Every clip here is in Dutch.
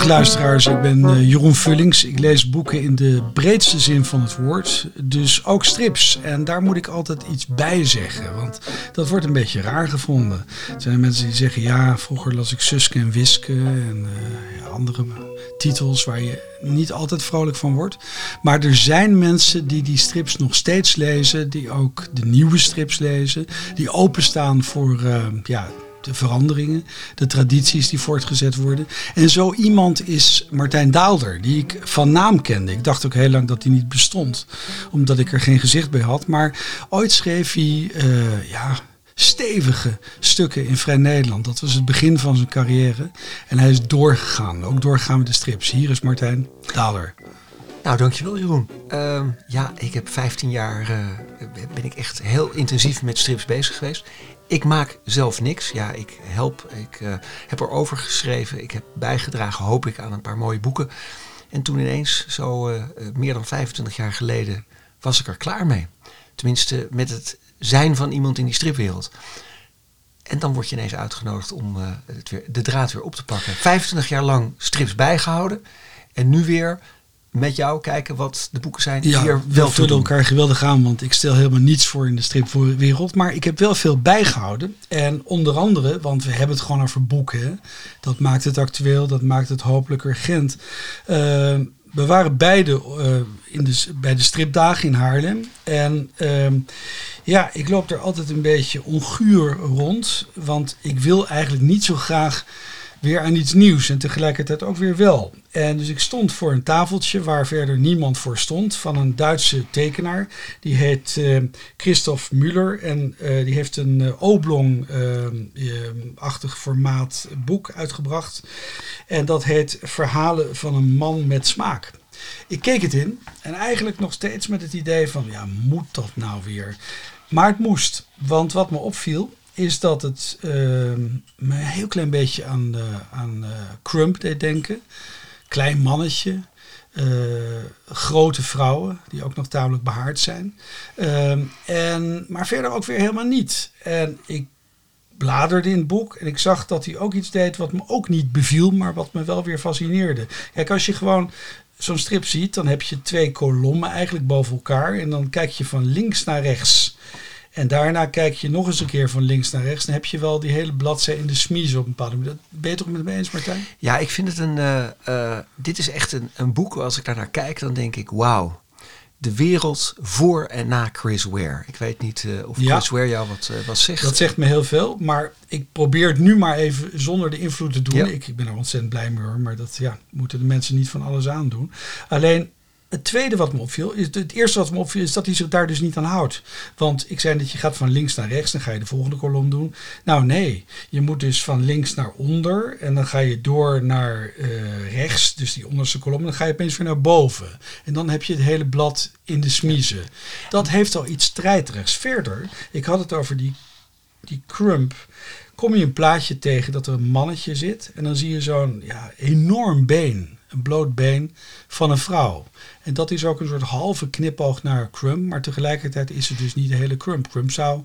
Dag luisteraars, ik ben uh, Jeroen Vullings. Ik lees boeken in de breedste zin van het woord, dus ook strips. En daar moet ik altijd iets bij zeggen, want dat wordt een beetje raar gevonden. Er zijn mensen die zeggen, ja, vroeger las ik Suske en Wiske en uh, andere titels waar je niet altijd vrolijk van wordt. Maar er zijn mensen die die strips nog steeds lezen, die ook de nieuwe strips lezen, die openstaan voor uh, ja, de veranderingen, de tradities die voortgezet worden. En zo iemand is Martijn Daalder, die ik van naam kende. Ik dacht ook heel lang dat hij niet bestond, omdat ik er geen gezicht bij had. Maar ooit schreef hij uh, ja, stevige stukken in Vrij Nederland. Dat was het begin van zijn carrière. En hij is doorgegaan, ook doorgegaan met de strips. Hier is Martijn Daalder. Nou, dankjewel Jeroen. Uh, ja, ik heb 15 jaar, uh, ben ik echt heel intensief met strips bezig geweest. Ik maak zelf niks. Ja, ik help. Ik uh, heb erover geschreven. Ik heb bijgedragen, hoop ik, aan een paar mooie boeken. En toen ineens, zo uh, meer dan 25 jaar geleden, was ik er klaar mee. Tenminste, met het zijn van iemand in die stripwereld. En dan word je ineens uitgenodigd om de draad weer op te pakken. 25 jaar lang strips bijgehouden. En nu weer met jou kijken wat de boeken zijn die ja, er wel we vullen elkaar geweldig aan, want ik stel helemaal niets voor in de stripwereld. Maar ik heb wel veel bijgehouden. En onder andere, want we hebben het gewoon over boeken. Hè? Dat maakt het actueel, dat maakt het hopelijk urgent. Uh, we waren beide uh, in de, bij de stripdagen in Haarlem. En uh, ja, ik loop er altijd een beetje onguur rond. Want ik wil eigenlijk niet zo graag weer aan iets nieuws en tegelijkertijd ook weer wel. En dus ik stond voor een tafeltje waar verder niemand voor stond van een Duitse tekenaar. Die heet uh, Christoph Müller en uh, die heeft een uh, oblong-achtig formaat boek uitgebracht. En dat heet Verhalen van een man met smaak. Ik keek het in en eigenlijk nog steeds met het idee van ja, moet dat nou weer? Maar het moest, want wat me opviel is dat het uh, me een heel klein beetje aan, uh, aan uh, Crump deed denken. Klein mannetje, grote vrouwen, die ook nog tamelijk behaard zijn. Ehm, en, maar verder ook weer helemaal niet. En ik bladerde in het boek en ik zag dat hij ook iets deed wat me ook niet beviel, maar wat me wel weer fascineerde. Kijk, als je gewoon zo'n strip ziet, dan heb je twee kolommen eigenlijk boven elkaar en dan kijk je van links naar rechts. En daarna kijk je nog eens een keer van links naar rechts. Dan heb je wel die hele bladzijde in de smies op een bepaalde manier. Ben je toch met me eens, Martijn? Ja, ik vind het een. Uh, uh, dit is echt een, een boek. Als ik daar naar kijk, dan denk ik: wauw. De wereld voor en na Chris Ware. Ik weet niet uh, of ja, Chris Ware jou wat, wat zegt. Dat zegt me heel veel. Maar ik probeer het nu maar even zonder de invloed te doen. Ja. Ik, ik, ben er ontzettend blij mee hoor. Maar dat ja, moeten de mensen niet van alles aandoen. Alleen het tweede wat me opviel, is het eerste wat me opviel, is dat hij zich daar dus niet aan houdt. Want ik zei dat je gaat van links naar rechts, dan ga je de volgende kolom doen. Nou nee, je moet dus van links naar onder en dan ga je door naar uh, rechts, dus die onderste kolom, dan ga je opeens weer naar boven. En dan heb je het hele blad in de smiezen. Dat heeft al iets strijderigs. Verder, ik had het over die, die crump kom je een plaatje tegen dat er een mannetje zit en dan zie je zo'n ja, enorm been, een bloot been van een vrouw. En dat is ook een soort halve knipoog naar Crumb, maar tegelijkertijd is het dus niet de hele Crumb. Crumb zou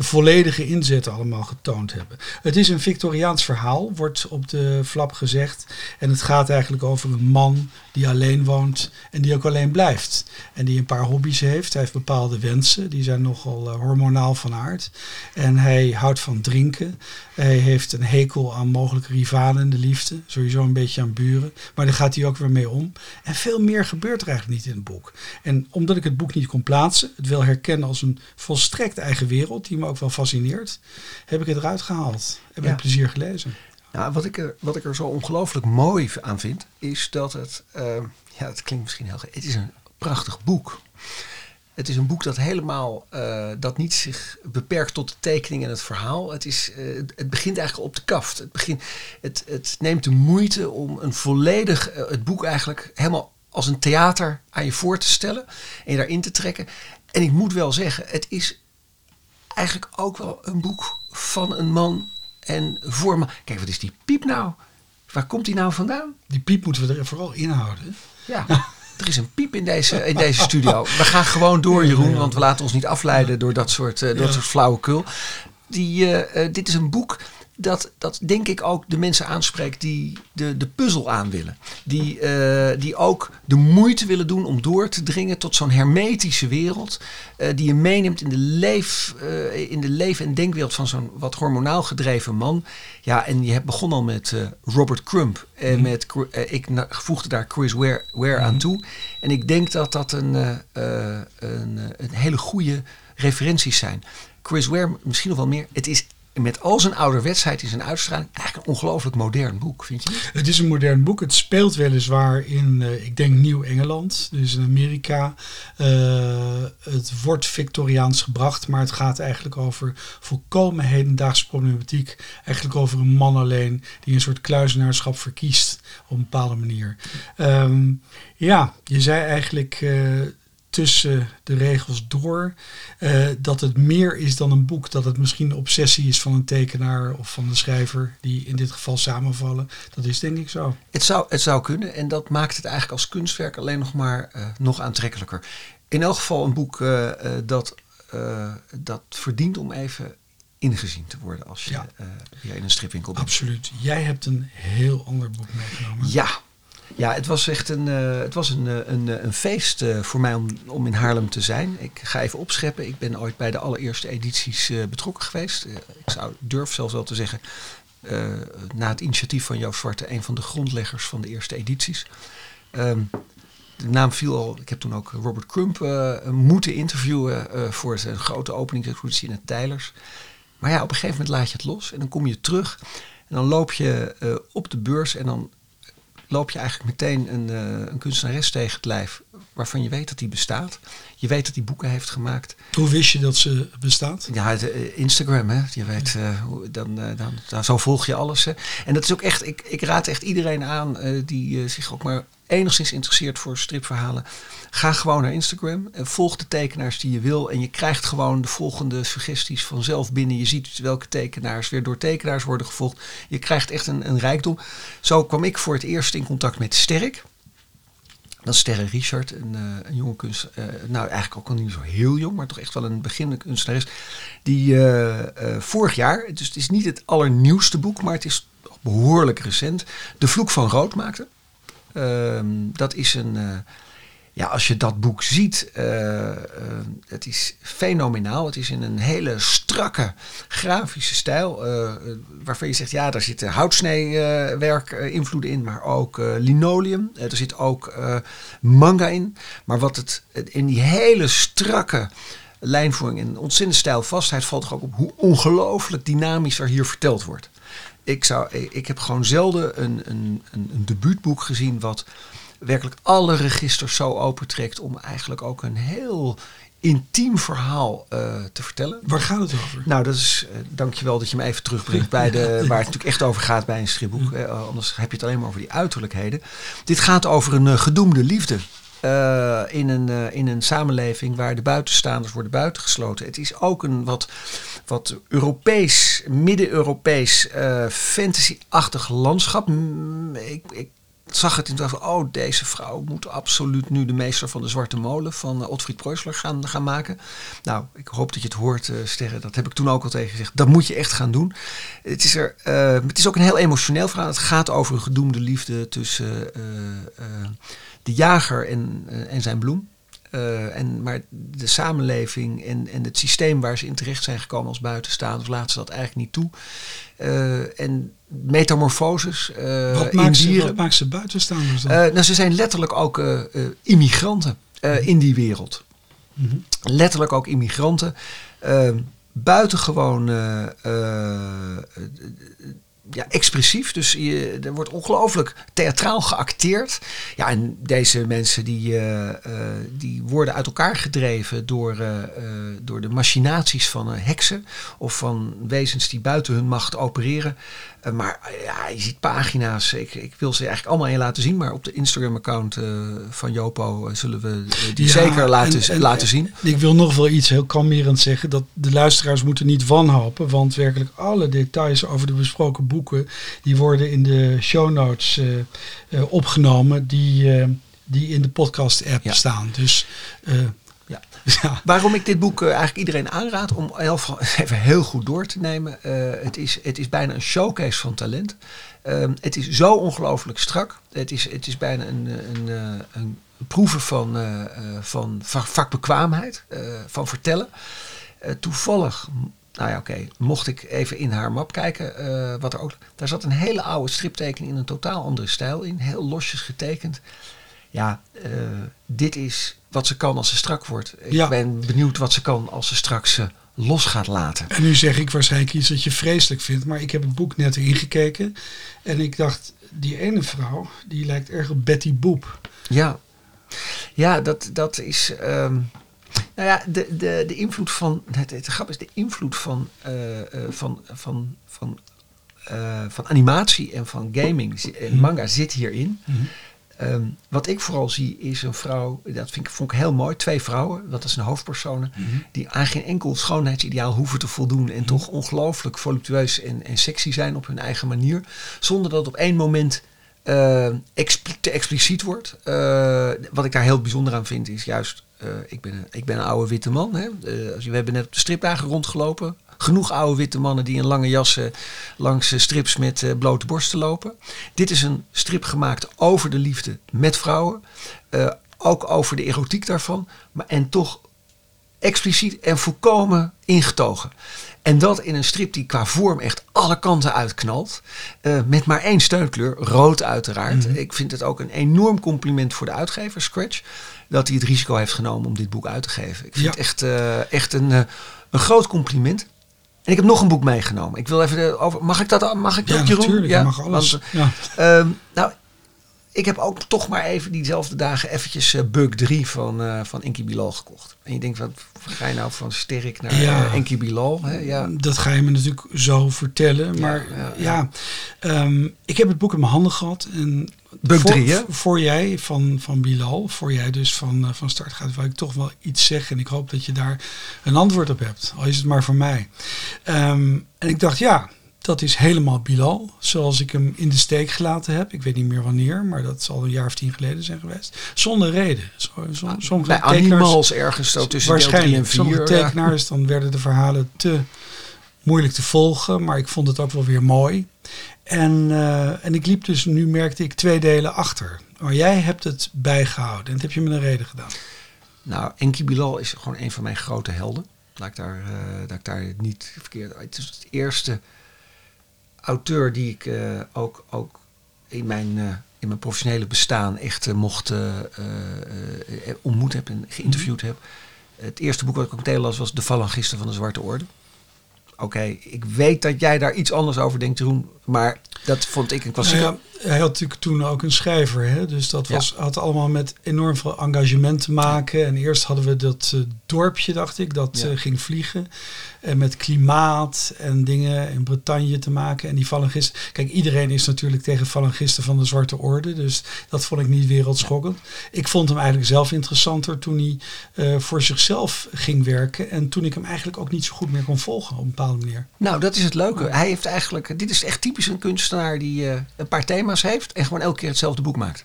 de volledige inzet allemaal getoond hebben. Het is een Victoriaans verhaal, wordt op de flap gezegd. En het gaat eigenlijk over een man die alleen woont en die ook alleen blijft. En die een paar hobby's heeft. Hij heeft bepaalde wensen, die zijn nogal uh, hormonaal van aard. En hij houdt van drinken. Hij heeft een hekel aan mogelijke rivalen in de liefde. Sowieso een beetje aan buren. Maar daar gaat hij ook weer mee om. En veel meer gebeurt er eigenlijk niet in het boek. En omdat ik het boek niet kon plaatsen, het wil herkennen als een volstrekt eigen wereld, die me ook wel fascineert, heb ik het eruit gehaald. En met ja. plezier gelezen. Nou, wat ik er, wat ik er zo ongelooflijk mooi aan vind, is dat het, uh, ja, het klinkt misschien heel, het is een prachtig boek. Het is een boek dat helemaal, uh, dat niet zich beperkt tot de tekening en het verhaal. Het, is, uh, het begint eigenlijk op de kaft. Het, begint, het, het neemt de moeite om een volledig, uh, het boek eigenlijk helemaal als een theater aan je voor te stellen en je daarin te trekken. En ik moet wel zeggen, het is eigenlijk ook wel een boek van een man en voor me. Kijk, wat is die piep nou? Waar komt die nou vandaan? Die piep moeten we er vooral inhouden. Ja. Er is een piep in deze, in deze studio. We gaan gewoon door, Jeroen, want we laten ons niet afleiden door dat soort, uh, dat soort flauwekul. Die, uh, uh, dit is een boek dat, dat denk ik ook de mensen aanspreekt die de, de puzzel aan willen. Die, uh, die ook de moeite willen doen om door te dringen tot zo'n hermetische wereld. Uh, die je meeneemt in de, leef, uh, in de leef- en denkwereld van zo'n wat hormonaal gedreven man. Ja, en je hebt begonnen al met Robert Crump. En mm. met, ik voegde daar Chris Ware, Ware mm. aan toe. En ik denk dat dat een, een, een hele goede referenties zijn. Chris Ware misschien nog wel meer. Het is met al zijn ouderwetsheid in zijn uitstraling eigenlijk een ongelooflijk modern boek, vind je? Het is een modern boek. Het speelt weliswaar in, uh, ik denk, Nieuw-Engeland, dus in Amerika. Uh, het wordt Victoriaans gebracht, maar het gaat eigenlijk over volkomen hedendaagse problematiek. Eigenlijk over een man alleen die een soort kluizenaarschap verkiest op een bepaalde manier. Um, ja, je zei eigenlijk... Uh, tussen de regels door. Uh, dat het meer is dan een boek. Dat het misschien een obsessie is van een tekenaar of van de schrijver. Die in dit geval samenvallen. Dat is denk ik zo. Het zou, het zou kunnen. En dat maakt het eigenlijk als kunstwerk alleen nog maar uh, nog aantrekkelijker. In elk geval een boek uh, dat, dat verdient om even ingezien te worden als je ja. in een stripwinkel bent. Absoluut. Jij hebt een heel ander boek meegenomen. Ja, ja, het was echt een, uh, het was een, een, een, een feest voor mij om, om in Haarlem te zijn. Ik ga even opscheppen. Ik ben ooit bij de allereerste edities betrokken geweest. ik zou durf zelfs wel te zeggen, na het initiatief van Joost Zwarte, een van de grondleggers van de eerste edities. Um, de naam viel al. Ik heb toen ook Robert Crump moeten interviewen voor zijn grote openingsexpositie in het Tijlers. Maar ja, op een gegeven moment laat je het los en dan kom je terug. En dan loop je op de beurs en dan loop je eigenlijk meteen een, uh, een kunstenares tegen het lijf waarvan je weet dat die bestaat. Je weet dat die boeken heeft gemaakt. Hoe wist je dat ze bestaat? Ja, de, uh, Instagram, hè. Je weet, uh, dan, dan, dan, zo volg je alles. Hè. En dat is ook echt, ik, ik raad echt iedereen aan die zich ook maar enigszins interesseert voor stripverhalen, ga gewoon naar Instagram. En volg de tekenaars die je wil. En je krijgt gewoon de volgende suggesties vanzelf binnen. Je ziet welke tekenaars weer door tekenaars worden gevolgd. Je krijgt echt een, een rijkdom. Zo kwam ik voor het eerst in contact met Sterk. Dat is Sterre Richard, een, uh, een jonge kunst, uh, nou eigenlijk ook al niet zo heel jong, maar toch echt wel een beginnende kunstenares. Die uh, vorig jaar, dus het is niet het allernieuwste boek, maar het is behoorlijk recent, De Vloek van Rood maakte. Ehm, dat is een. Uh, ja, als je dat boek ziet, uh, het is fenomenaal. Het is in een hele strakke grafische stijl. waarvan je zegt, ja, daar zitten houtsneewerk invloeden in, maar ook linoleum. er zit ook manga in. Maar wat het in die hele strakke lijnvoering en ontzettend stijlvastheid valt toch ook op hoe ongelooflijk dynamisch er hier verteld wordt ik, zou, ik heb gewoon zelden een, een, een, een debuutboek gezien wat werkelijk alle registers zo opentrekt om eigenlijk ook een heel intiem verhaal uh, te vertellen. Waar gaat het over? Nou, dat is, uh, dankjewel dat je me even terugbrengt bij de, waar het natuurlijk echt over gaat bij een stripboek. Uh, anders heb je het alleen maar over die uiterlijkheden. Dit gaat over een gedoemde liefde. Uh, in, een, uh, in een samenleving waar de buitenstaanders worden buitengesloten. Het is ook een wat, wat Europees, Midden-Europees, uh, fantasy-achtig landschap. Ik, ik zag het in van, oh, deze vrouw moet absoluut nu de meester van de Zwarte Molen van Otfried Preußler gaan, gaan maken. Nou, ik hoop dat je het hoort, Sterren. Dat heb ik toen ook al tegen gezegd. Dat moet je echt gaan doen. Het is, er, het is ook een heel emotioneel verhaal. Het gaat over een gedoemde liefde tussen de jager en, uh, en zijn bloem. Uh, en, maar de samenleving en, en het systeem waar ze in terecht zijn gekomen als buitenstaanders laten ze dat eigenlijk niet toe. Uh, en metamorfoses uh, wat maakt in dieren. Ze, wat maakt ze buitenstaanders dan? nou, ze zijn letterlijk ook immigranten in die wereld. Mm -hmm. Letterlijk ook immigranten. buitengewoon ja, expressief. Dus je, er wordt ongelooflijk theatraal geacteerd. Ja, en deze mensen die, uh, uh, die worden uit elkaar gedreven door, uh, door de machinaties van heksen of van wezens die buiten hun macht opereren. Maar ja, je ziet pagina's. Ik, ik wil ze eigenlijk allemaal in laten zien. Maar op de Instagram-account van Jopo zullen we die ja, zeker laten, en, en, laten zien. Ik wil nog wel iets heel kalmerend zeggen. Dat de luisteraars moeten niet wanhopen. Want werkelijk alle details over de besproken boeken die worden in de show notes uh, opgenomen die, die in de podcast app ja. staan. Dus. Ja. Waarom ik dit boek eigenlijk iedereen aanraad om even heel goed door te nemen. het, is, het is bijna een showcase van talent. Ehm, het is zo ongelooflijk strak. Het is, het is bijna een, een, een proeven van, van vakbekwaamheid, van vertellen. toevallig nou ja, oké. Mocht ik even in haar map kijken, wat er ook. Daar zat een hele oude striptekening in een totaal andere stijl in. Heel losjes getekend. Ja, dit is wat ze kan als ze strak wordt. Ik ben benieuwd wat ze kan als ze straks uh, los gaat laten. En nu zeg ik waarschijnlijk iets dat je vreselijk vindt. Maar ik heb het boek net ingekeken. En ik dacht, die ene vrouw, die lijkt erg op Betty Boop. Ja, ja dat, dat is. Um, nou ja, de, de, de invloed van. Het, het grap is de invloed van, uh, uh, van, van, van, uh, van animatie en van gaming en mhm. manga zit hierin. Mm um, wat ik vooral zie is een vrouw, dat vind ik, vond ik heel mooi, twee vrouwen, dat is een hoofdpersonen, mm die aan geen enkel schoonheidsideaal hoeven te voldoen en mhm. toch ongelooflijk voluptueus en, en sexy zijn op hun eigen manier, zonder dat op één moment uh, te expliciet wordt. Uh, wat ik daar heel bijzonder aan vind is juist uh, ik, ben een, ik ben een oude witte man. Hè. We hebben net op de stripdagen rondgelopen. Genoeg oude witte mannen die in lange jassen langs strips met uh, blote borsten lopen. Dit is een strip gemaakt over de liefde met vrouwen. ook over de erotiek daarvan. Maar, en toch expliciet en volkomen ingetogen. En dat in een strip die qua vorm echt alle kanten uitknalt. Uh, met maar één steunkleur, rood uiteraard. Mhm. Ik vind het ook een enorm compliment voor de uitgever, Scratch dat hij het risico heeft genomen om dit boek uit te geven. Ik vind het echt, uh, echt een, uh, een groot compliment. En ik heb nog een boek meegenomen. Ik wil even over. Mag ik dat? Mag ik dat, ja, Jeroen? Natuurlijk, ja, mag alles. Want, ja. Uh, nou, ik heb ook toch maar even diezelfde dagen eventjes uh, Bug 3 van, uh, van Enki Bilal gekocht. En je denkt, wat ga je nou van Sterk naar ja, uh, Enki Bilal? Hè? Ja. Dat ga je me natuurlijk zo vertellen. Maar ja, ja, ja. Um, ik heb het boek in mijn handen gehad. En Voor, 3, hè? Voor jij van, van Bilal, voor jij dus van, van start gaat, wil ik toch wel iets zeggen. En ik hoop dat je daar een antwoord op hebt. Al is het maar voor mij. Um, en ik dacht, ja, dat is helemaal Bilal, zoals ik hem in de steek gelaten heb. Ik weet niet meer wanneer, maar dat zal een jaar of tien geleden zijn geweest. Zonder reden. Sommige Bij Animals ergens zo tussen waarschijnlijk, deel 3 en 4. Sommige tekenaars, dan werden de verhalen te moeilijk te volgen. Maar ik vond het ook wel weer mooi. En, uh, en ik liep dus, nu merkte ik twee delen achter. Maar jij hebt het bijgehouden. En dat heb je met een reden gedaan. Nou, Enki Bilal is gewoon een van mijn grote helden. Laat ik daar, uh, dat ik daar niet verkeerd... Het is het eerste auteur die ik uh, ook, ook in, mijn, uh, in mijn professionele bestaan echt mocht ontmoet heb en geïnterviewd heb. Het eerste boek wat ik ook meteen las was De Phalangisten van de Zwarte Orde. Oké, ik weet dat jij daar iets anders over denkt, Jeroen, maar dat vond ik een klassieker. Nou ja, hij had natuurlijk toen ook een schrijver, hè? dus dat was, had allemaal met enorm veel engagement te maken. En eerst hadden we dat uh, dorpje, dacht ik, dat uh, ging vliegen. En met klimaat en dingen in Bretagne te maken. En die falangisten. Kijk, iedereen is natuurlijk tegen falangisten van de Zwarte Orde. Dus dat vond ik niet wereldschokkend. Ik vond hem eigenlijk zelf interessanter toen hij uh, voor zichzelf ging werken. En toen ik hem eigenlijk ook niet zo goed meer kon volgen op een bepaalde manier. Nou, dat is het leuke. Hij heeft eigenlijk. Dit is echt typisch een kunstenaar die een paar thema's heeft en gewoon elke keer hetzelfde boek maakt.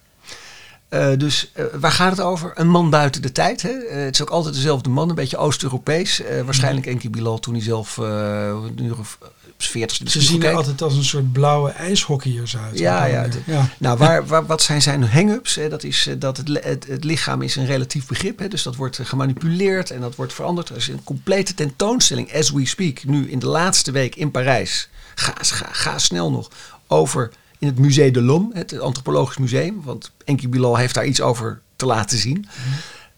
Uh, dus uh, waar gaat het over? Een man buiten de tijd. Hè? Uh, het is ook altijd dezelfde man, een beetje Oost-Europees. waarschijnlijk Enki Bilal toen hij zelf nu op 40 Ze zien er altijd als een soort blauwe ijshockeyer uit. Ja, ja, ja. Nou, waar, waar, wat zijn zijn hang-ups? Dat is dat het, het, het, lichaam is een relatief begrip. Hè? Dus dat wordt gemanipuleerd en dat wordt veranderd. Er is een complete tentoonstelling, as we speak, nu in de laatste week in Parijs. Ga, ga, ga snel nog over in het Musée de l'Homme, het antropologisch museum. Want Enki Bilal heeft daar iets over te laten zien. Mm.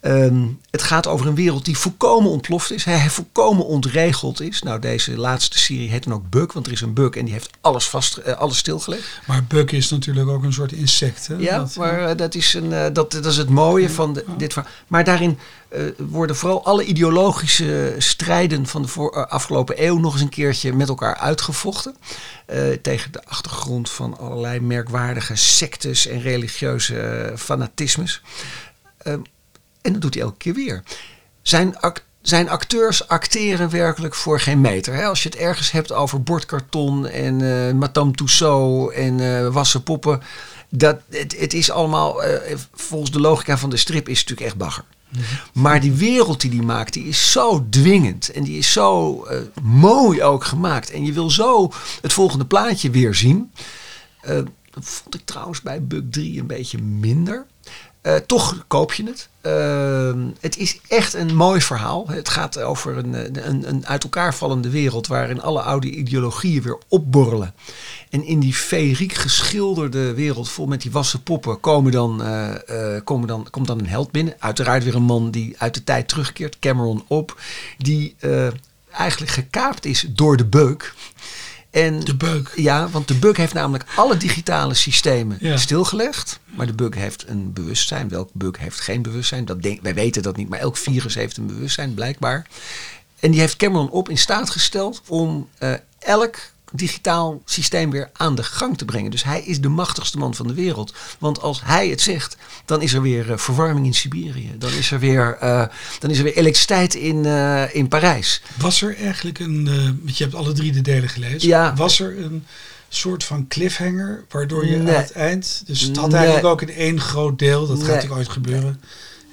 Um, het gaat over een wereld die volkomen ontploft is, hij volkomen ontregeld is. Nou, deze laatste serie heet dan ook Buck, want er is een Buck en die heeft alles, vast, uh, alles stilgelegd. Maar Buck is natuurlijk ook een soort insect. Hè? Ja, dat, maar uh, dat, is een, uh, dat, dat is het mooie van de, dit verhaal. Maar daarin worden vooral alle ideologische strijden van de voor, afgelopen eeuw nog eens een keertje met elkaar uitgevochten. tegen de achtergrond van allerlei merkwaardige sectes en religieuze fanatismes. En dat doet hij elke keer weer. Zijn, act zijn acteurs acteren werkelijk voor geen meter. Hè? Als je het ergens hebt over bordkarton en uh, Madame en uh, wassen poppen. Dat, het, het is allemaal, uh, volgens de logica van de strip, is het natuurlijk echt bagger. Maar die wereld die die maakt, die is zo dwingend. En die is zo uh, mooi ook gemaakt. En je wil zo het volgende plaatje weer zien. Uh, dat vond ik trouwens bij Bug 3 een beetje minder. Uh, toch koop je het. Uh, het is echt een mooi verhaal. Het gaat over een, een, een, uit elkaar vallende wereld waarin alle oude ideologieën weer opborrelen. En in die feeriek geschilderde wereld vol met die wassen poppen komen dan, uh, komen dan, komt dan een held binnen. Uiteraard weer een man die uit de tijd terugkeert, Cameron op, die eigenlijk gekaapt is door de beuk. En, de bug. Ja, want de bug heeft namelijk alle digitale systemen stilgelegd. Maar de bug heeft een bewustzijn. Welk bug heeft geen bewustzijn? Dat denk, wij weten dat niet, maar elk virus heeft een bewustzijn, blijkbaar. En die heeft Cameron op in staat gesteld om uh, elk digitaal systeem weer aan de gang te brengen. Dus hij is de machtigste man van de wereld. Want als hij het zegt, dan is er weer uh, verwarming in Siberië. Dan is er weer, uh, dan is er weer elektriciteit in, uh, in Parijs. Was er eigenlijk een, want je hebt alle drie de delen gelezen. Ja. Was er een soort van cliffhanger, waardoor je nee. aan het eind... Dus het had eigenlijk ook in één groot deel, dat nee. gaat ook ooit gebeuren.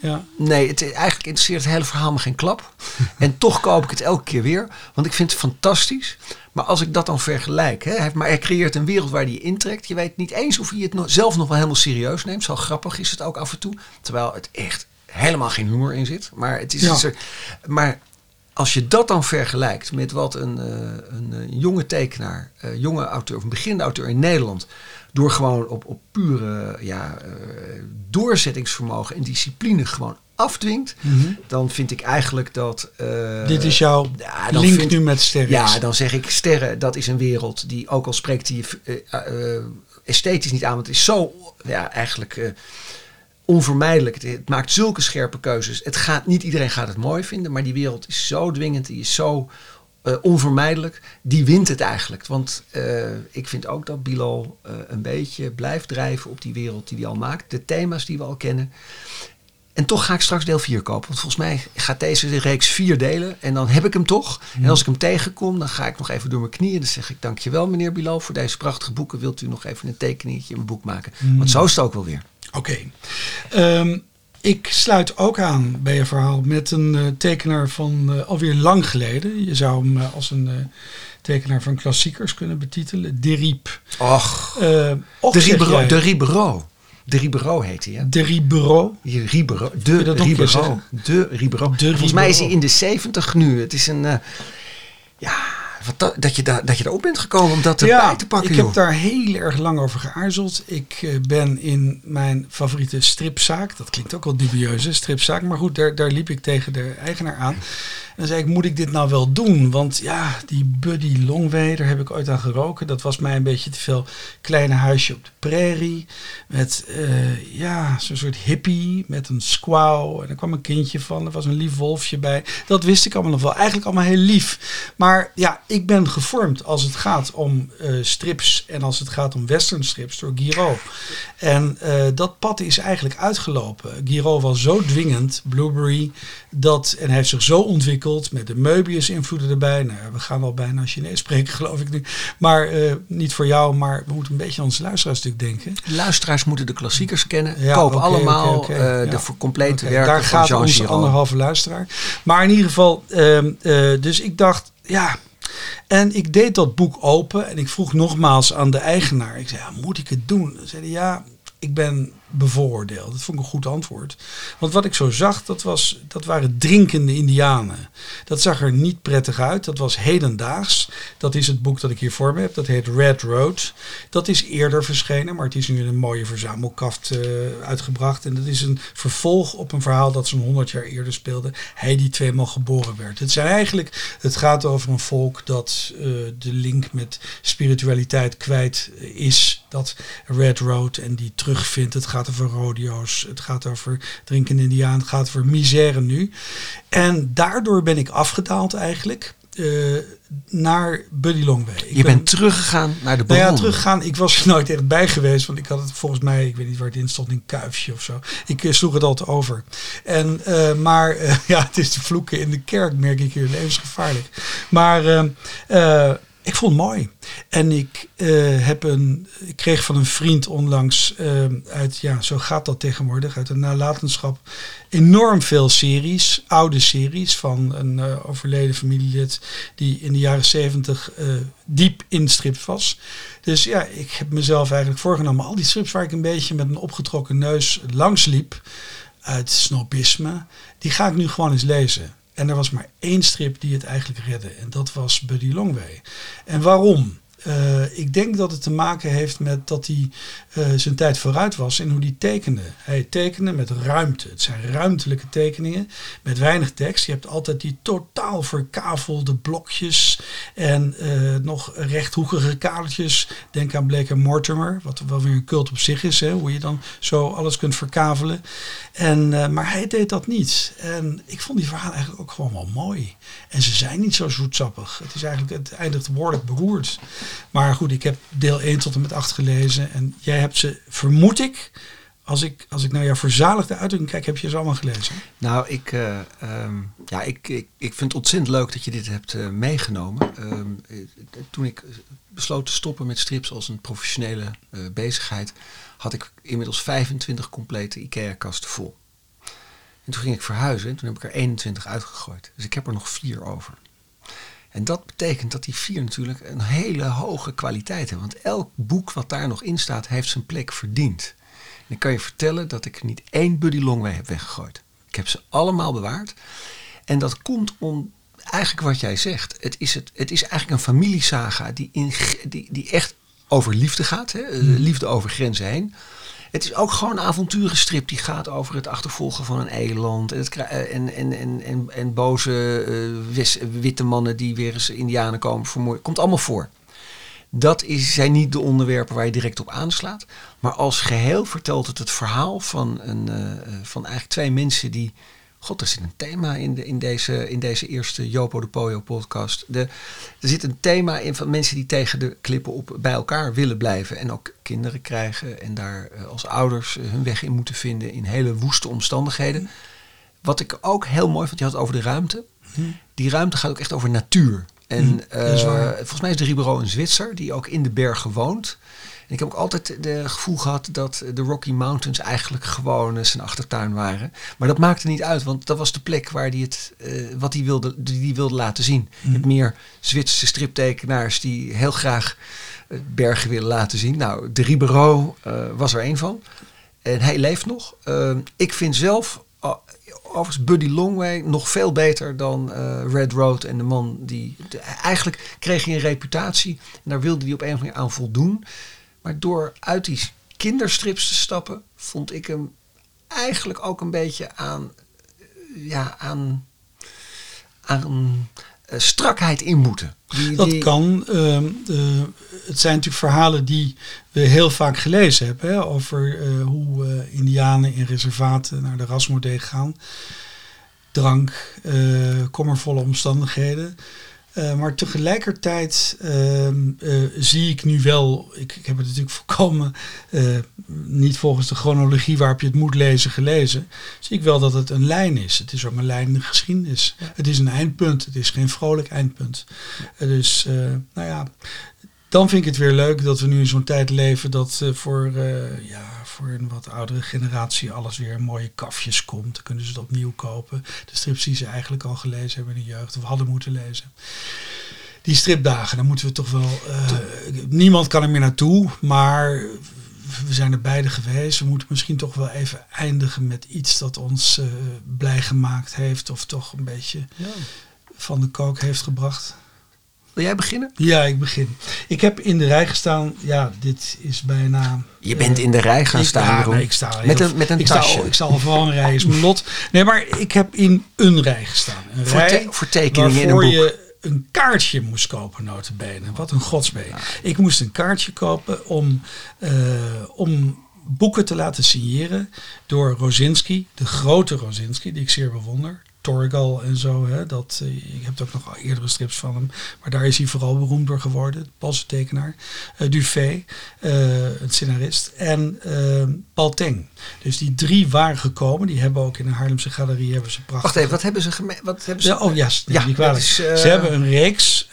Ja. Nee, het, eigenlijk interesseert het hele verhaal me geen klap. en toch koop ik het elke keer weer, want ik vind het fantastisch. Maar als ik dat dan vergelijk, hè, maar hij creëert een wereld waar hij intrekt. Je weet niet eens of hij het nog, zelf nog wel helemaal serieus neemt. Zo grappig is het ook af en toe. Terwijl het echt helemaal geen humor in zit. Maar, het is, ja. maar als je dat dan vergelijkt met wat een, uh, een, een, jonge tekenaar, uh, jonge auteur of een beginnende auteur in Nederland. Door gewoon op, op pure ja, uh, doorzettingsvermogen en discipline gewoon afdwingt, mm -hmm. dan vind ik eigenlijk dat. Uh, Dit is jouw ja, link vind, nu met sterren. Ja, dan zeg ik sterren, dat is een wereld die ook al spreekt die uh, esthetisch niet aan, want het is zo ja, eigenlijk onvermijdelijk. Het, het, maakt zulke scherpe keuzes. Het gaat, niet iedereen gaat het mooi vinden, maar die wereld is zo dwingend, die is zo onvermijdelijk. Die wint het eigenlijk. Want ik vind ook dat Bilal een beetje blijft drijven op die wereld die hij al maakt. De thema's die we al kennen. En toch ga ik straks deel 4 kopen. Want volgens mij gaat deze reeks vier delen. En dan heb ik hem toch. En als ik hem tegenkom, dan ga ik nog even door mijn knieën. Dan zeg ik dankjewel meneer Bilal voor deze prachtige boeken. Wilt u nog even een tekeningetje in mijn boek maken? Mm. Want zo is het ook wel weer. Oké. Okay. Um, ik sluit ook aan bij je verhaal met een uh, tekenaar van uh, alweer lang geleden. Je zou hem uh, als een tekenaar van klassiekers kunnen betitelen. Deriep. Och, de, Ribero, de Ribero. De Ribero heet hij, hè? De Ribero. De Ribero. De Ribero. De Ribero. Volgens mij is hij in de 70 nu. Het is een... Ja, wat, dat, je daar, dat je erop bent gekomen om dat erbij ja, te pakken. Ik joh. heb daar heel erg lang over geaarzeld. Ik uh, ben in mijn favoriete stripzaak, dat klinkt ook wel dubieus, hè, stripzaak, maar goed, daar, daar liep ik tegen de eigenaar aan. En dan zei ik, moet ik dit nou wel doen? Want ja, die Buddy Longway, daar heb ik ooit aan geroken. Dat was mij een beetje te veel kleine huisje op de prairie. Met uh, ja, zo'n soort hippie met een squaw. En er kwam een kindje van, er was een lief wolfje bij. Dat wist ik allemaal nog wel. Eigenlijk allemaal heel lief. Maar ja, ik ben gevormd als het gaat om uh, strips en als het gaat om westernstrips door Giro. En uh, dat pad is eigenlijk uitgelopen. Giro was zo dwingend, Blueberry, dat, en hij heeft zich zo ontwikkeld met de Möbius-invloeden erbij. Nou, we gaan wel bijna Chinees spreken, geloof ik nu. Maar uh, niet voor jou, maar we moeten een beetje aan onze luisteraars natuurlijk denken. De luisteraars moeten de klassiekers kennen. Ja, okay, allemaal okay, okay. Uh, ja. de complete werken Daar gaat Jean onze anderhalve luisteraar. Maar in ieder geval, uh, dus ik dacht, ja... En ik deed dat boek open en ik vroeg nogmaals aan de eigenaar. Ik zei, ja, moet ik het doen? Ze zeiden, ja, ik ben bevooroordeeld. Dat vond ik een goed antwoord. Want wat ik zo zag, dat, was, dat waren drinkende indianen. Dat zag er niet prettig uit. Dat was hedendaags. Dat is het boek dat ik hier voor me heb. Dat heet Red Road. Dat is eerder verschenen, maar het is nu in een mooie verzamelkaft uh, uitgebracht. En dat is een vervolg op een verhaal dat zo'n 100 jaar eerder speelde. Hij die tweemaal geboren werd. Het, zijn eigenlijk, het gaat over een volk dat uh, de link met spiritualiteit kwijt is. Dat Red Road en die terugvindt. Het gaat over rodeo's, het gaat over drinken indiaan, het gaat over misère nu. En daardoor ben ik afgedaald eigenlijk. Uh, naar Buddy Longway. Ik je ben, bent teruggegaan naar de bron. Nou ja, teruggegaan. Ik was er nooit echt bij geweest, want ik had het volgens mij, ik weet niet waar het in stond, in Kuifje of zo. Ik uh, sloeg het altijd over. En, uh, maar ja, het is de vloeken in de kerk, merk ik hier, levensgevaarlijk. Maar Ik vond het mooi. En ik, uh, heb een, ik kreeg van een vriend onlangs uh, uit, ja, zo gaat dat tegenwoordig, uit een nalatenschap, enorm veel series, oude series van een uh, overleden familielid die in de jaren zeventig diep in strips was. Dus ja, ik heb mezelf eigenlijk voorgenomen, al die strips waar ik een beetje met een opgetrokken neus langs liep, uit snobisme, die ga ik nu gewoon eens lezen. En er was maar één strip die het eigenlijk redde. En dat was Buddy Longway. En waarom? Uh, ik denk dat het te maken heeft met dat hij uh, zijn tijd vooruit was in hoe hij tekende. Hij tekende met ruimte. Het zijn ruimtelijke tekeningen met weinig tekst. Je hebt altijd die totaal verkavelde blokjes en uh, nog rechthoekige kadertjes. Denk aan Blake Mortimer, wat wel weer een cult op zich is. Hè, hoe je dan zo alles kunt verkavelen. En, maar hij deed dat niet. En ik vond die verhalen eigenlijk ook gewoon wel mooi. En ze zijn niet zo zoetsappig. Het is eigenlijk, het eindigt woordelijk beroerd. Maar goed, ik heb deel 1 tot en met 8 gelezen. En jij hebt ze, vermoed ik, als ik, als ik naar jouw verzaligde uitdrukking kijk, heb je ze allemaal gelezen? Nou, ik, uh, um, ja, ik, ik, ik vind het ontzettend leuk dat je dit hebt uh, meegenomen. Um, toen ik besloot te stoppen met strips als een professionele bezigheid, had ik inmiddels 25 complete IKEA-kasten vol. En toen ging ik verhuizen en toen heb ik er 21 uitgegooid. Dus ik heb er nog vier over. En dat betekent dat die vier natuurlijk een hele hoge kwaliteit hebben. Want elk boek wat daar nog in staat, heeft zijn plek verdiend. En ik kan je vertellen dat ik niet één Buddy Longway heb weggegooid. Ik heb ze allemaal bewaard. En dat komt om eigenlijk wat jij zegt. Het is, het, het is eigenlijk een familiesaga die, in, die, die echt over liefde gaat. Hè? Hmm. Liefde over grenzen heen. Het is ook gewoon een avonturenstrip die gaat over het achtervolgen van een eiland. En, het, eh, en, en, en, en, en boze uh, witte mannen die weer eens indianen komen vermoorden. Komt allemaal voor. Dat is, zijn niet de onderwerpen waar je direct op aanslaat. Maar als geheel vertelt het het verhaal van, een, uh, van eigenlijk twee mensen die God, er zit een thema in, de, in, deze, in deze eerste Jopo de Poyo podcast. De, er zit een thema in van mensen die tegen de klippen op bij elkaar willen blijven. En ook kinderen krijgen en daar eh, als ouders eh, hun weg in moeten vinden in hele woeste omstandigheden. Wat ik ook heel mooi vond, je had het over de ruimte. Die ruimte gaat ook echt over natuur. En mm, uh, volgens mij is de Ribero een Zwitser die ook in de bergen woont ik heb ook altijd het gevoel gehad dat de Rocky Mountains eigenlijk gewoon eh, zijn achtertuin waren. Maar dat maakte niet uit, want dat was de plek waar hij het, uh, wat hij wilde, die wilde laten zien. Je hebt mhm. meer Zwitserse striptekenaars die heel graag uh, bergen willen laten zien. Nou, de Ribero was er een van. En hij leeft nog. Ik vind zelf overigens Buddy Longway nog veel beter dan Red Road en de man die... eigenlijk kreeg hij een reputatie en daar wilde hij op een of andere manier aan voldoen. Maar door uit die kinderstrips te stappen, vond ik hem eigenlijk ook een beetje aan, eh, ja, aan, aan uh, strakheid in moeten. Die, dat kan. Uh, het zijn natuurlijk verhalen die we heel vaak gelezen hebben. Hè, over hoe indianen in reservaten naar de rasmodee gaan. Drank, kommervolle omstandigheden. Uh, maar tegelijkertijd uh, uh, zie ik nu wel, ik, ik heb het natuurlijk volkomen eh, niet volgens de chronologie waarop je het moet lezen gelezen, zie ik wel dat het een lijn is. Het is ook een lijn in de geschiedenis. Het is een eindpunt, het is geen vrolijk eindpunt. dus nou ja, dan vind ik het weer leuk dat we nu in zo'n tijd leven dat voor, ja, voor een wat oudere generatie alles weer in mooie kafjes komt. Dan kunnen ze het opnieuw kopen. De strips die ze eigenlijk al gelezen hebben in de jeugd of hadden moeten lezen. Die stripdagen, daar moeten we toch wel. Uh, niemand kan er meer naartoe, maar we zijn er beide geweest. We moeten misschien toch wel even eindigen met iets dat ons uh, blij gemaakt heeft, of toch een beetje ja. van de kook heeft gebracht. Wil jij beginnen? Ja, ik begin. Ik heb in de rij gestaan. Ja, dit is bijna. Je bent in de rij gaan staan. Ja, nee, ik sta met een, met een ik tasje. Sta al, ik sta al vooral een rij, is mijn lot. Nee, maar ik heb in een rij gestaan. Een voor, rij voor tekeningen in een boek. je een kaartje moest kopen, notabene. Wat een godsbeen. Ja. Ik moest een kaartje kopen om, uh, om boeken te laten signeren door Rosinski, de grote Rosinski, die ik zeer bewonder Torgal en zo. Hè, dat, uh, je hebt ook nog eerdere strips van hem. Maar daar is hij vooral beroemd door geworden. Paulse tekenaar. Uh, Dufay, het scenarist. En Paul Teng. Dus die drie waren gekomen. Die hebben ook in de Haarlemse Galerie hebben ze prachtig... Wacht even, wat hebben ze gemeen? Wat hebben ze... Ja, oh ja, nee, ja niet is, Ze hebben een reeks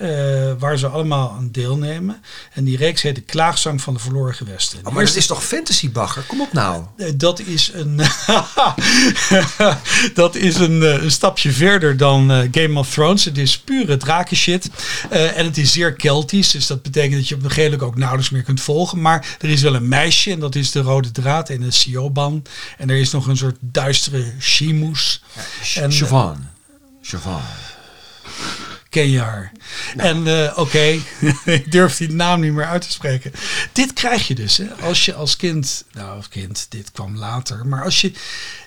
waar ze allemaal aan deelnemen. En die reeks heet De Klaagzang van de Verloren Gewesten. Oh, maar dat is toch fantasybagger? Kom op nou. Dat is een, dat is een, eh, een, stapje verder dan uh, Game of Thrones. Het is pure drakenshit. Uh, en het is zeer keltisch. Dus dat betekent dat je op een gegeven ook nauwelijks meer kunt volgen. Maar er is wel een meisje. En dat is de rode draad en een Sioban. En er is nog een soort duistere Shimus. Ja, Chavan. Chavan ken je haar. Nou. En uh, oké, ik durf die naam niet meer uit te spreken. Dit krijg je dus, hè, als je als kind, nou als kind, dit kwam later, maar als je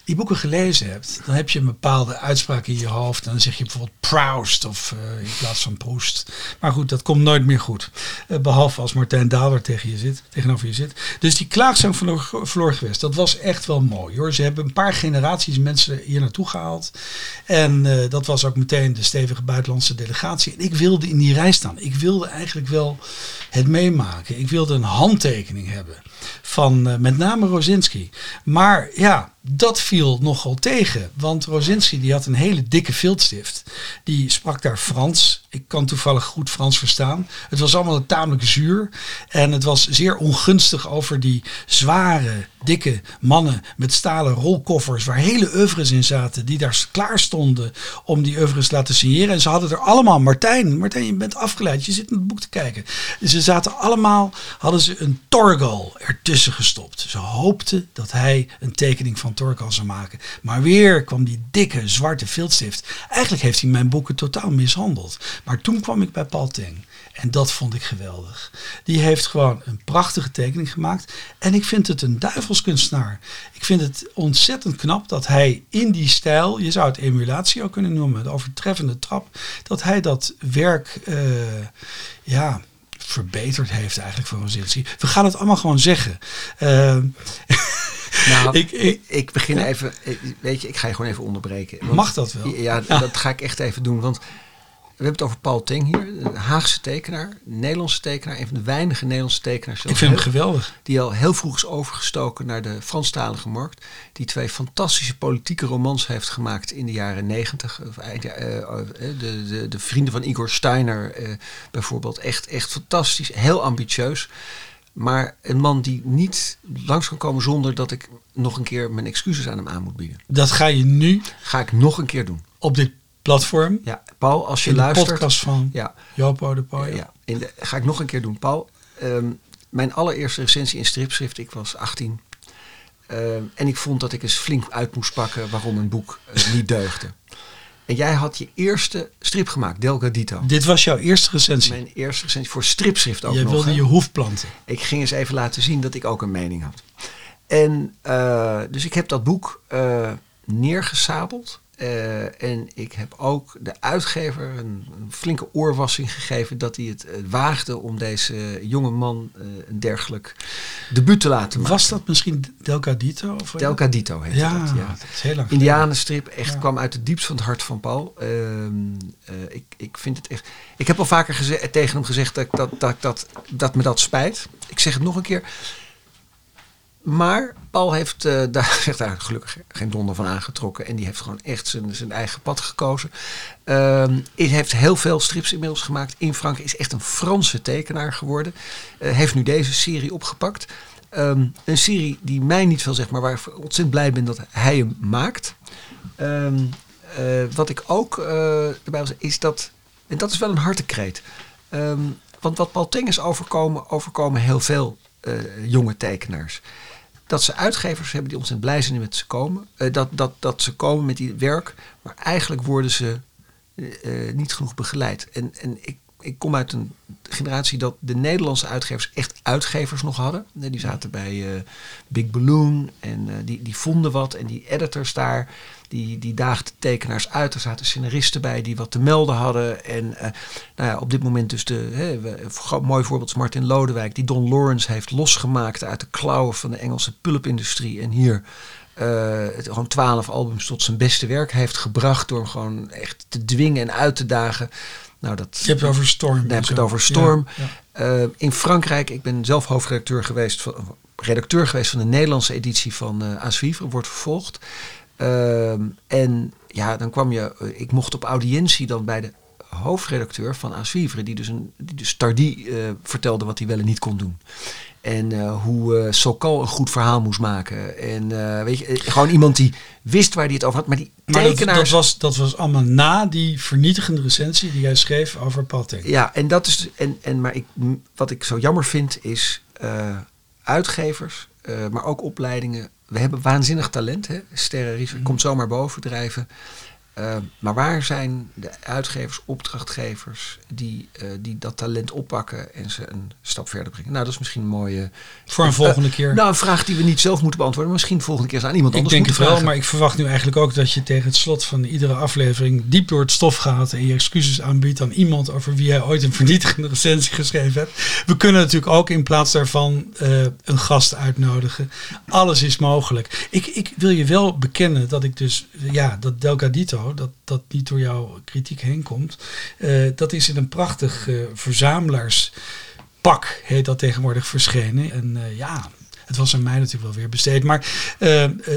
die boeken gelezen hebt, dan heb je een bepaalde uitspraak in je hoofd. En dan zeg je bijvoorbeeld Proust of uh, in plaats van Proust. Maar goed, dat komt nooit meer goed. Uh, behalve als Martijn Daler tegen je zit, tegenover je zit. Dus die klaagzang van Floor Gewest, dat was echt wel mooi hoor. Ze hebben een paar generaties mensen hier naartoe gehaald. En uh, dat was ook meteen de stevige buitenlandse delegatie. En ik wilde in die rij staan. Ik wilde eigenlijk wel het meemaken. Ik wilde een handtekening hebben van met name Rosinski. Maar ja, dat viel nogal tegen. Want Rosinski die had een hele dikke viltstift. Die sprak daar Frans. Ik kan toevallig goed Frans verstaan. Het was allemaal tamelijk zuur. En het was zeer ongunstig over die zware, dikke mannen met stalen rolkoffers. Waar hele oeuvres in zaten. Die daar klaar stonden om die oeuvres te laten signeren. En ze hadden er allemaal, Martijn, Martijn je bent afgeleid. Je zit in het boek te kijken. Ze zaten allemaal, hadden ze een torgal ertussen gestopt. Ze hoopten dat hij een tekening van Torgal zou maken. Maar weer kwam die dikke zwarte viltstift. Eigenlijk heeft hij mijn boeken totaal mishandeld. Maar toen kwam ik bij Paul Teng. En dat vond ik geweldig. Die heeft gewoon een prachtige tekening gemaakt. En ik vind het een Ik vind het ontzettend knap dat hij in die stijl, je zou het emulatie ook kunnen noemen, de overtreffende trap, dat hij dat werk, uh, ja, verbeterd heeft eigenlijk voor Rosinski. We gaan het allemaal gewoon zeggen. Uh, nou, ik, ik, ik, begin even, weet je, ik ga je gewoon even onderbreken. Want, mag dat wel? Ja, dat ga ik echt even doen. Want we hebben het over Paul Teng hier, een Haagse tekenaar, een Nederlandse tekenaar, een van de weinige Nederlandse tekenaars. Ik vind hem geweldig. Die al heel vroeg is overgestoken naar de Franstalige markt. Die twee fantastische politieke romans heeft gemaakt in de jaren negentig. Uh, de, de, de, vrienden van Igor Steiner uh, bijvoorbeeld. Echt, echt fantastisch, heel ambitieus. Maar een man die niet langs kan komen zonder dat ik nog een keer mijn excuses aan hem aan moet bieden. Dat ga je nu. Ga ik nog een keer doen. Op dit platform. Ja, Paul, als je in luistert. De podcast van ja. Jopo de Paul. Ja, in de, ga ik nog een keer doen. Paul, ehm, mijn allereerste recensie in stripschrift, ik was 18. Ehm, en ik vond dat ik eens flink uit moest pakken waarom een boek uh, niet deugde. En jij had je eerste strip gemaakt, Delgadito. Dit was jouw eerste recensie? Mijn eerste recensie voor stripschrift ook je nog. Je wilde je hoef planten. Ik ging eens even laten zien dat ik ook een mening had. En uh, dus ik heb dat boek uh, neergesabeld. Uh, en ik heb ook de uitgever een, een, flinke oorwassing gegeven dat hij het uh, waagde om deze jonge man uh, een dergelijk debuut te laten maken. Was dat misschien Delgadito? Of Delgadito heette ja, dat, ja. dat is heel lang Indianenstrip, echt ja. kwam uit het diepst van het hart van Paul. Ehm, ik, ik vind het echt... Ik heb al vaker tegen hem gezegd dat, dat, dat, dat, dat me dat spijt. Ik zeg het nog een keer. Maar Paul heeft uh, daar, zich daar gelukkig geen donder van aangetrokken. En die heeft gewoon echt zijn, zijn eigen pad gekozen. Uh, hij heeft heel veel strips inmiddels gemaakt in Frankrijk. Is echt een Franse tekenaar geworden. Uh, heeft nu deze serie opgepakt. Um, een serie die mij niet veel zegt, maar waar ik ontzettend blij ben dat hij hem maakt. Um, uh, wat ik ook erbij zeggen, is dat... En dat is wel een hartekreet. Um, want wat Paul Teng is overkomen, overkomen heel veel jonge tekenaars dat ze uitgevers hebben die ontzettend blij zijn met ze komen. Uh, dat, dat, dat ze komen met die werk, maar eigenlijk worden ze uh, niet genoeg begeleid. En, en ik, ik kom uit een generatie dat de Nederlandse uitgevers echt uitgevers nog hadden. Die zaten bij uh, Big Balloon en die, die vonden wat. En die editors daar, die, die daagden tekenaars uit. Er zaten scenaristen bij die wat te melden hadden. En uh, nou ja, op dit moment dus de, hè, mooi voorbeeld is Martin Lodewijk, die Don Lawrence heeft losgemaakt uit de klauwen van de Engelse pulpindustrie. En hier gewoon twaalf albums tot zijn beste werk heeft gebracht. Door hem gewoon echt te dwingen en uit te dagen. Nou, dat, je hebt het over Storm. Dan heb ik het over Storm. Uh, in Frankrijk, ik ben zelf hoofdredacteur geweest, van, redacteur geweest van de Nederlandse editie van uh, Asvivre, wordt vervolgd. Uh, en ja, dan kwam je, ik mocht op audiëntie dan bij de hoofdredacteur van Asvivre, die dus, een, die dus Tardy vertelde wat hij wel en niet kon doen. En uh, hoe uh, Sokal een goed verhaal moest maken. En uh, weet je, gewoon iemand die wist waar hij het over had. Maar die maar tekenaars... dat, was, dat was allemaal na die vernietigende recensie die jij schreef over Patting. Ja, en dat is. En, en, maar ik, wat ik zo jammer vind is uitgevers, maar ook opleidingen. We hebben waanzinnig talent. Hè? Sterren mm. komt zomaar bovendrijven. Uh, maar waar zijn de uitgevers, opdrachtgevers die, uh, die dat talent oppakken en ze een stap verder brengen? Nou, dat is misschien een mooie. Voor een volgende uh, keer. Nou, een vraag die we niet zelf moeten beantwoorden, maar misschien volgende keer aan iemand anders. Ik denk het wel, maar ik verwacht nu eigenlijk ook dat je tegen het slot van iedere aflevering diep door het stof gaat en je excuses aanbiedt aan iemand over wie jij ooit een vernietigende recensie geschreven hebt. We kunnen natuurlijk ook in plaats daarvan een gast uitnodigen. Alles is mogelijk. Ik, ik wil je wel bekennen dat ik dus, ja, dat Delgadito dat dat niet door jouw kritiek heen komt. Uh, dat is in een prachtig uh, verzamelaarspak, heet dat tegenwoordig verschenen. En uh, ja, het was aan mij natuurlijk wel weer besteed. Maar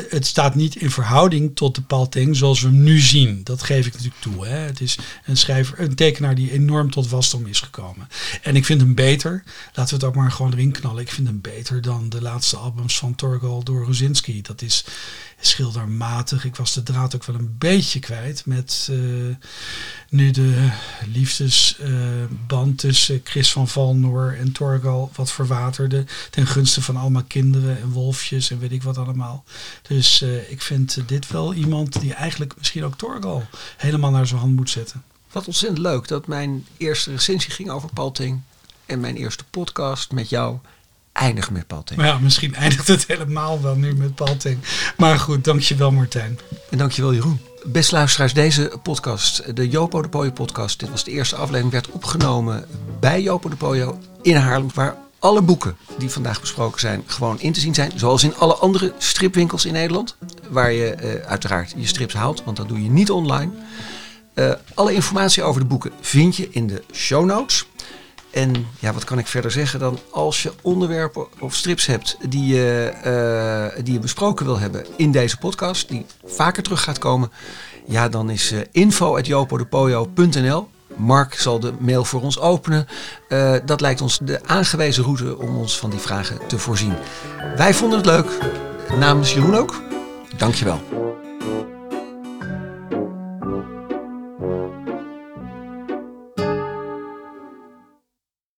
het staat niet in verhouding tot de Paul Teng zoals we hem nu zien. Dat geef ik natuurlijk toe. Hè. Het is een schrijver, een tekenaar die enorm tot wasdom is gekomen. En ik vind hem beter, laten we het ook maar gewoon erin knallen. Ik vind hem beter dan de laatste albums van Torgal Dorozinski. Dat is schildermatig. Ik was de draad ook wel een beetje kwijt met uh, nu de liefdesband uh, tussen Chris van Valnoor en Torgal wat verwaterde ten gunste van allemaal kinderen en wolfjes en weet ik wat allemaal. Dus uh, ik vind dit wel iemand die eigenlijk misschien ook Torgal helemaal naar zijn hand moet zetten. Wat ontzettend leuk dat mijn eerste recensie ging over Palting en mijn eerste podcast met jou met Palting. Ja, misschien eindigt het helemaal wel nu met Palting. Maar goed, dankjewel Martijn. En dankjewel Jeroen. Beste luisteraars, deze podcast, de Jopo de Pojo podcast, dit was de eerste aflevering, werd opgenomen bij Jopo de Pojo in Haarlem, waar alle boeken die vandaag besproken zijn gewoon in te zien zijn. Zoals in alle andere stripwinkels in Nederland, waar je uh, uiteraard je strips haalt, want dat doe je niet online. Uh, alle informatie over de boeken vind je in de show notes. En ja, wat kan ik verder zeggen dan als je onderwerpen of strips hebt die je, uh, die je besproken wil hebben in deze podcast, die vaker terug gaat komen, ja, dan is uh, info.jopodepojo.nl. Mark zal de mail voor ons openen. Uh, dat lijkt ons de aangewezen route om ons van die vragen te voorzien. Wij vonden het leuk. Namens Jeroen ook. Dankjewel.